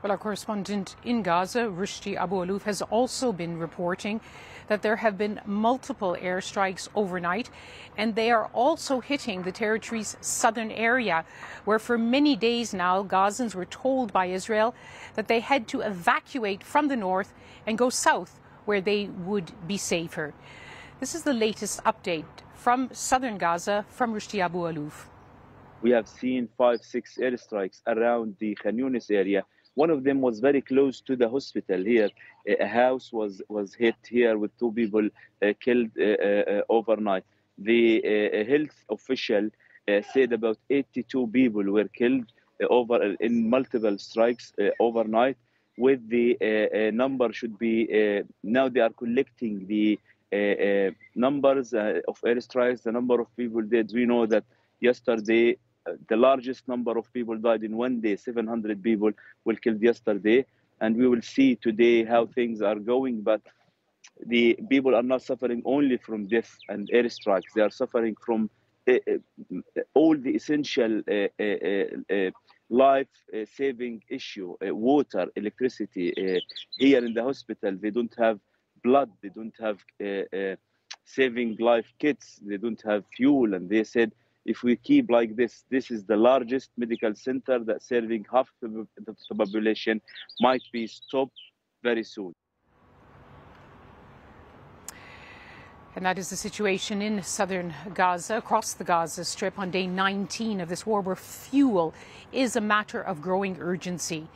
Well, our correspondent in Gaza, Rushdi Abu Alouf, has also been reporting that there have been multiple airstrikes overnight, and they are also hitting the territory's southern area, where for many days now Gazans were told by Israel that they had to evacuate from the north and go south, where they would be safer. This is the latest update from southern Gaza from Rushdi Abu Alouf. We have seen five, six airstrikes around the Khan Yunis area one of them was very close to the hospital here. A house was, was hit here with two people uh, killed uh, uh, overnight. The health official said about 82 people were killed over in multiple strikes overnight with the uh, number should be uh, now they are collecting the uh, numbers of airstrikes, the number of people dead. We know that yesterday the largest number of people died in one day 700 people were killed yesterday. And we will see today how things are going but the people are not suffering only from death and airstrikes. They are suffering from uh, all the essential uh, life saving issue water electricity here in the hospital. They don't have blood. They don't have saving life kits. They don't have fuel. And they said if we keep like this, this is the largest medical center that serving half the, the population might be stopped very soon. And that is the situation in southern Gaza, across the Gaza Strip on day 19 of this war, where fuel is a matter of growing urgency.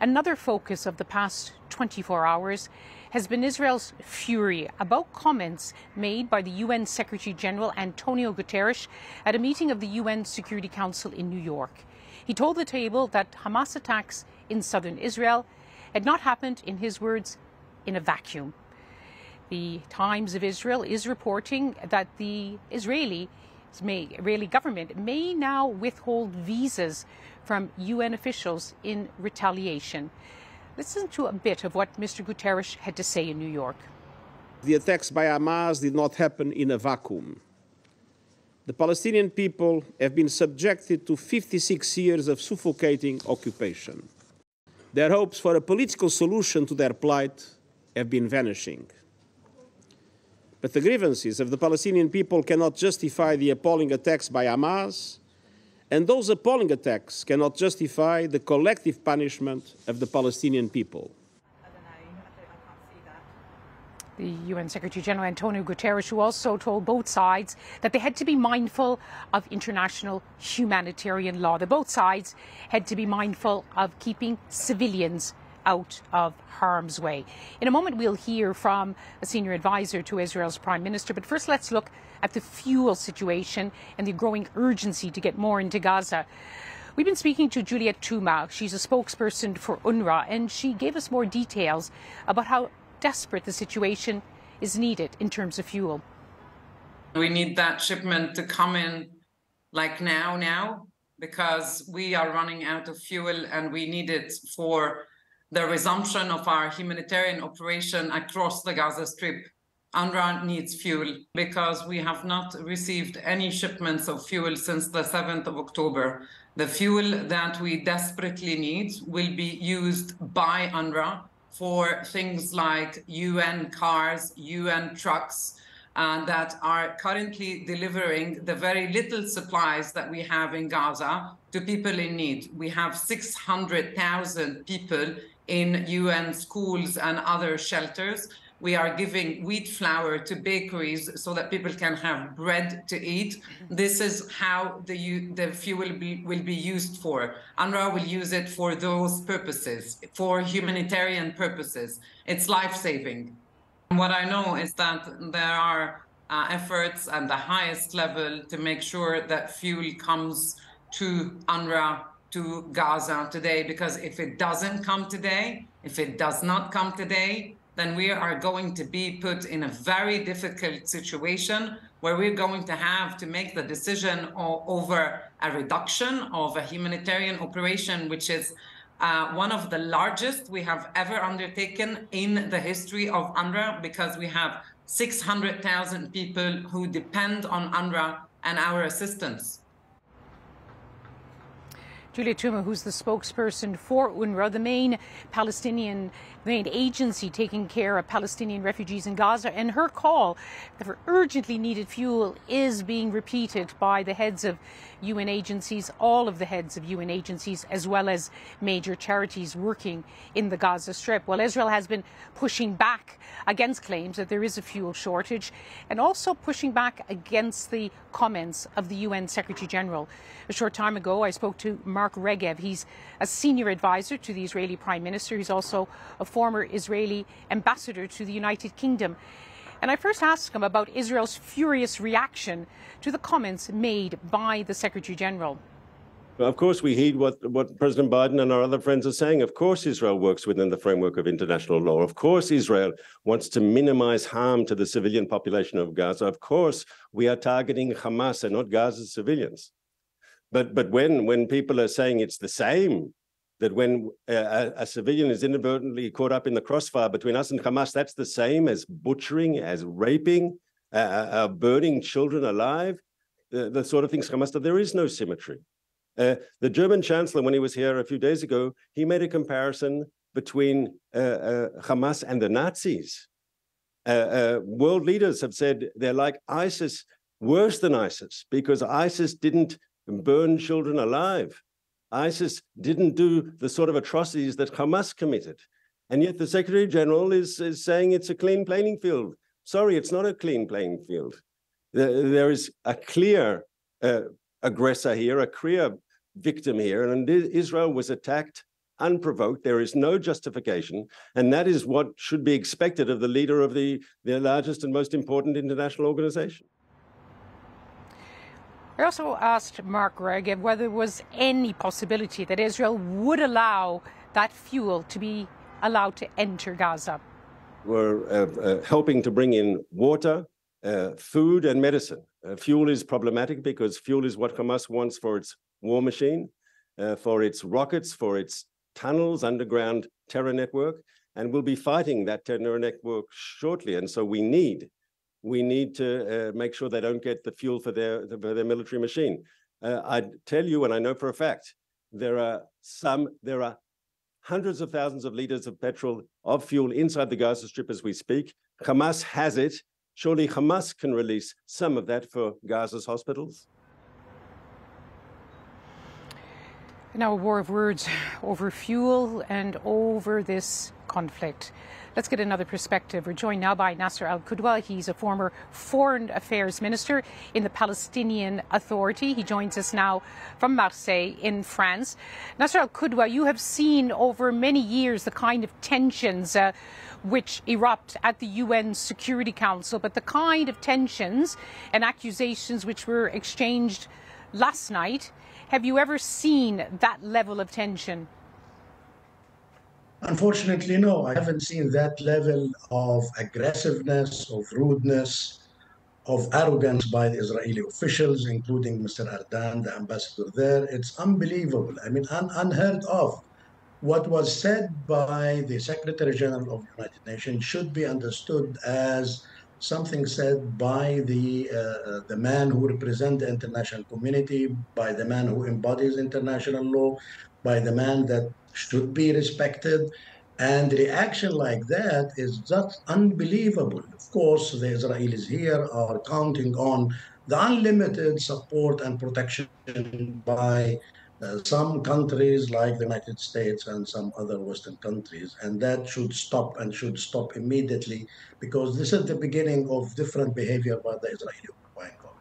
Another focus of the past 24 hours has been Israel's fury about comments made by the UN Secretary General Antonio Guterres at a meeting of the UN Security Council in New York. He told the table that Hamas attacks in southern Israel had not happened, in his words, in a vacuum. The Times of Israel is reporting that the Israeli Israeli government may now withhold visas from UN officials in retaliation. Listen to a bit of what Mr. Guterres had to say in New York. The attacks by Hamas did not happen in a vacuum. The Palestinian people have been subjected to 56 years of suffocating occupation. Their hopes for a political solution to their plight have been vanishing. But the grievances of the Palestinian people cannot justify the appalling attacks by Hamas and those appalling attacks cannot justify the collective punishment of the Palestinian people. The UN Secretary General Antonio Guterres, who also told both sides that they had to be mindful of international humanitarian law. That both sides had to be mindful of keeping civilians out of harm's way. In a moment, we'll hear from a senior advisor to Israel's prime minister. But first, let's look at the fuel situation and the growing urgency to get more into Gaza. We've been speaking to Juliette Touma. She's a spokesperson for UNRWA, and she gave us more details about how desperate the situation is needed in terms of fuel. We need that shipment to come in like now, now, because we are running out of fuel and we need it for the resumption of our humanitarian operation across the Gaza Strip. UNRWA needs fuel because we have not received any shipments of fuel since the 7th of October. The fuel that we desperately need will be used by UNRWA for things like UN cars, UN trucks, uh, that are currently delivering the very little supplies that we have in Gaza to people in need. We have 600,000 people in UN schools and other shelters. We are giving wheat flour to bakeries so that people can have bread to eat. This is how the, the fuel will be, will be used for. UNRWA will use it for those purposes, for humanitarian purposes. It's life saving. What I know is that there are uh, efforts at the highest level to make sure that fuel comes to UNRWA to Gaza today because if it doesn't come today, if it does not come today, then we are going to be put in a very difficult situation where we're going to have to make the decision over a reduction of a humanitarian operation, which is uh, one of the largest we have ever undertaken in the history of UNRWA because we have 600,000 people who depend on UNRWA and our assistance. Julia Touma, who's the spokesperson for UNRWA, the main Palestinian, main agency taking care of Palestinian refugees in Gaza, and her call for urgently needed fuel is being repeated by the heads of UN agencies, all of the heads of UN agencies, as well as major charities working in the Gaza Strip. Well, Israel has been pushing back against claims that there is a fuel shortage and also pushing back against the comments of the UN Secretary General. A short time ago, I spoke to Mark Regev. He's a senior advisor to the Israeli Prime Minister. He's also a former Israeli ambassador to the United Kingdom. And I first asked him about Israel's furious reaction to the comments made by the Secretary General. Of course, we heed what, what President Biden and our other friends are saying. Of course, Israel works within the framework of international law. Of course, Israel wants to minimize harm to the civilian population of Gaza. Of course, we are targeting Hamas and not Gaza's civilians. But, but when, when people are saying it's the same, that when a, a, civilian is inadvertently caught up in the crossfire between us and Hamas, that's the same as butchering, as raping, uh, uh, burning children alive, the, the sort of things Hamas does. There is no symmetry. Uh, the German chancellor, when he was here a few days ago, he made a comparison between uh, uh, Hamas and the Nazis. Uh, world leaders have said they're like ISIS, worse than ISIS, because ISIS didn't burn children alive. ISIS didn't do the sort of atrocities that Hamas committed. And yet the Secretary General is, is saying it's a clean playing field. Sorry, it's not a clean playing field. There, there is a clear uh, aggressor here, a clear victim here, and Israel was attacked unprovoked. There is no justification, and that is what should be expected of the leader of the, the largest and most important international organization. I also asked Mark Regev whether there was any possibility that Israel would allow that fuel to be allowed to enter Gaza. We're uh, uh, helping to bring in water, uh, food, and medicine. Uh, fuel is problematic because fuel is what Hamas wants for its war machine, uh, for its rockets, for its tunnels, underground terror network, and we'll be fighting that terror network shortly. And so we need, we need to uh, make sure they don't get the fuel for their for their military machine. Uh, I tell you, and I know for a fact, there are some, there are hundreds of thousands of liters of petrol of fuel inside the Gaza Strip as we speak. Hamas has it Surely Hamas can release some of that for Gaza's hospitals? Now, a war of words over fuel and over this conflict. Let's get another perspective. We're joined now by Nasser Al Qudwa. He's a former foreign affairs minister in the Palestinian Authority. He joins us now from Marseille in France. Nasser Al Qudwa, you have seen over many years the kind of tensions. Uh, which erupt at the UN Security Council, but the kind of tensions and accusations which were exchanged last night, have you ever seen that level of tension? Unfortunately, no. I haven't seen that level of aggressiveness, of rudeness, of arrogance by the Israeli officials, including Mr. Erdan, the ambassador there. It's unbelievable. I mean, un- unheard of what was said by the Secretary General of the United Nations should be understood as something said by the uh, the man who represents the international community, by the man who embodies international law, by the man that should be respected. And reaction like that is just unbelievable. Of course, the Israelis here are counting on the unlimited support and protection by uh, some countries like the United States and some other Western countries, and that should stop and should stop immediately because this is the beginning of different behavior by the Israeli occupying government.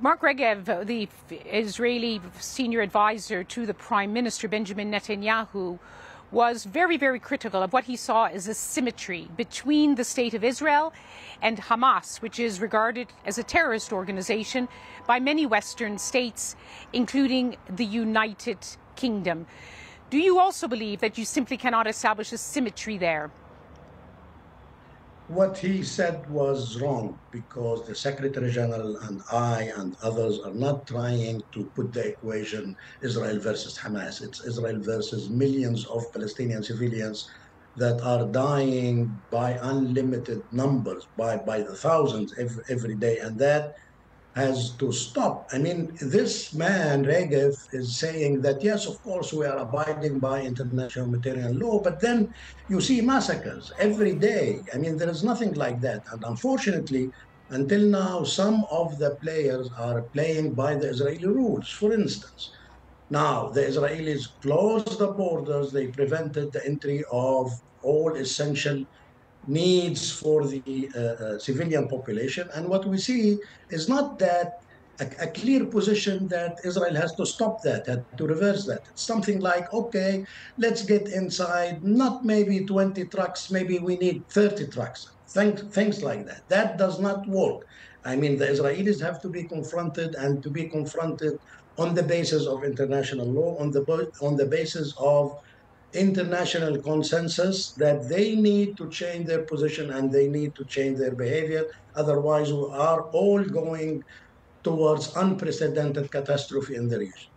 Mark Regev, the Israeli senior advisor to the Prime Minister Benjamin Netanyahu, was very, very critical of what he saw as a symmetry between the state of Israel and Hamas, which is regarded as a terrorist organization by many Western states, including the United Kingdom. Do you also believe that you simply cannot establish a symmetry there? What he said was wrong because the Secretary General and I and others are not trying to put the equation Israel versus Hamas. It's Israel versus millions of Palestinian civilians that are dying by unlimited numbers, by, by the thousands every, every day. And that has to stop. I mean, this man, Regev, is saying that, yes, of course, we are abiding by international humanitarian law, but then you see massacres every day. I mean, there is nothing like that. And unfortunately, until now, some of the players are playing by the Israeli rules. For instance, now the Israelis closed the borders, they prevented the entry of all essential needs for the uh, uh, civilian population. And what we see is not that a, a, clear position that Israel has to stop that, to reverse that. It's something like, okay, let's get inside, not maybe 20 trucks, maybe we need 30 trucks, things, things like that. That does not work. I mean, the Israelis have to be confronted and to be confronted on the basis of international law, on the, on the basis of international consensus that they need to change their position and they need to change their behavior. Otherwise, we are all going towards unprecedented catastrophe in the region.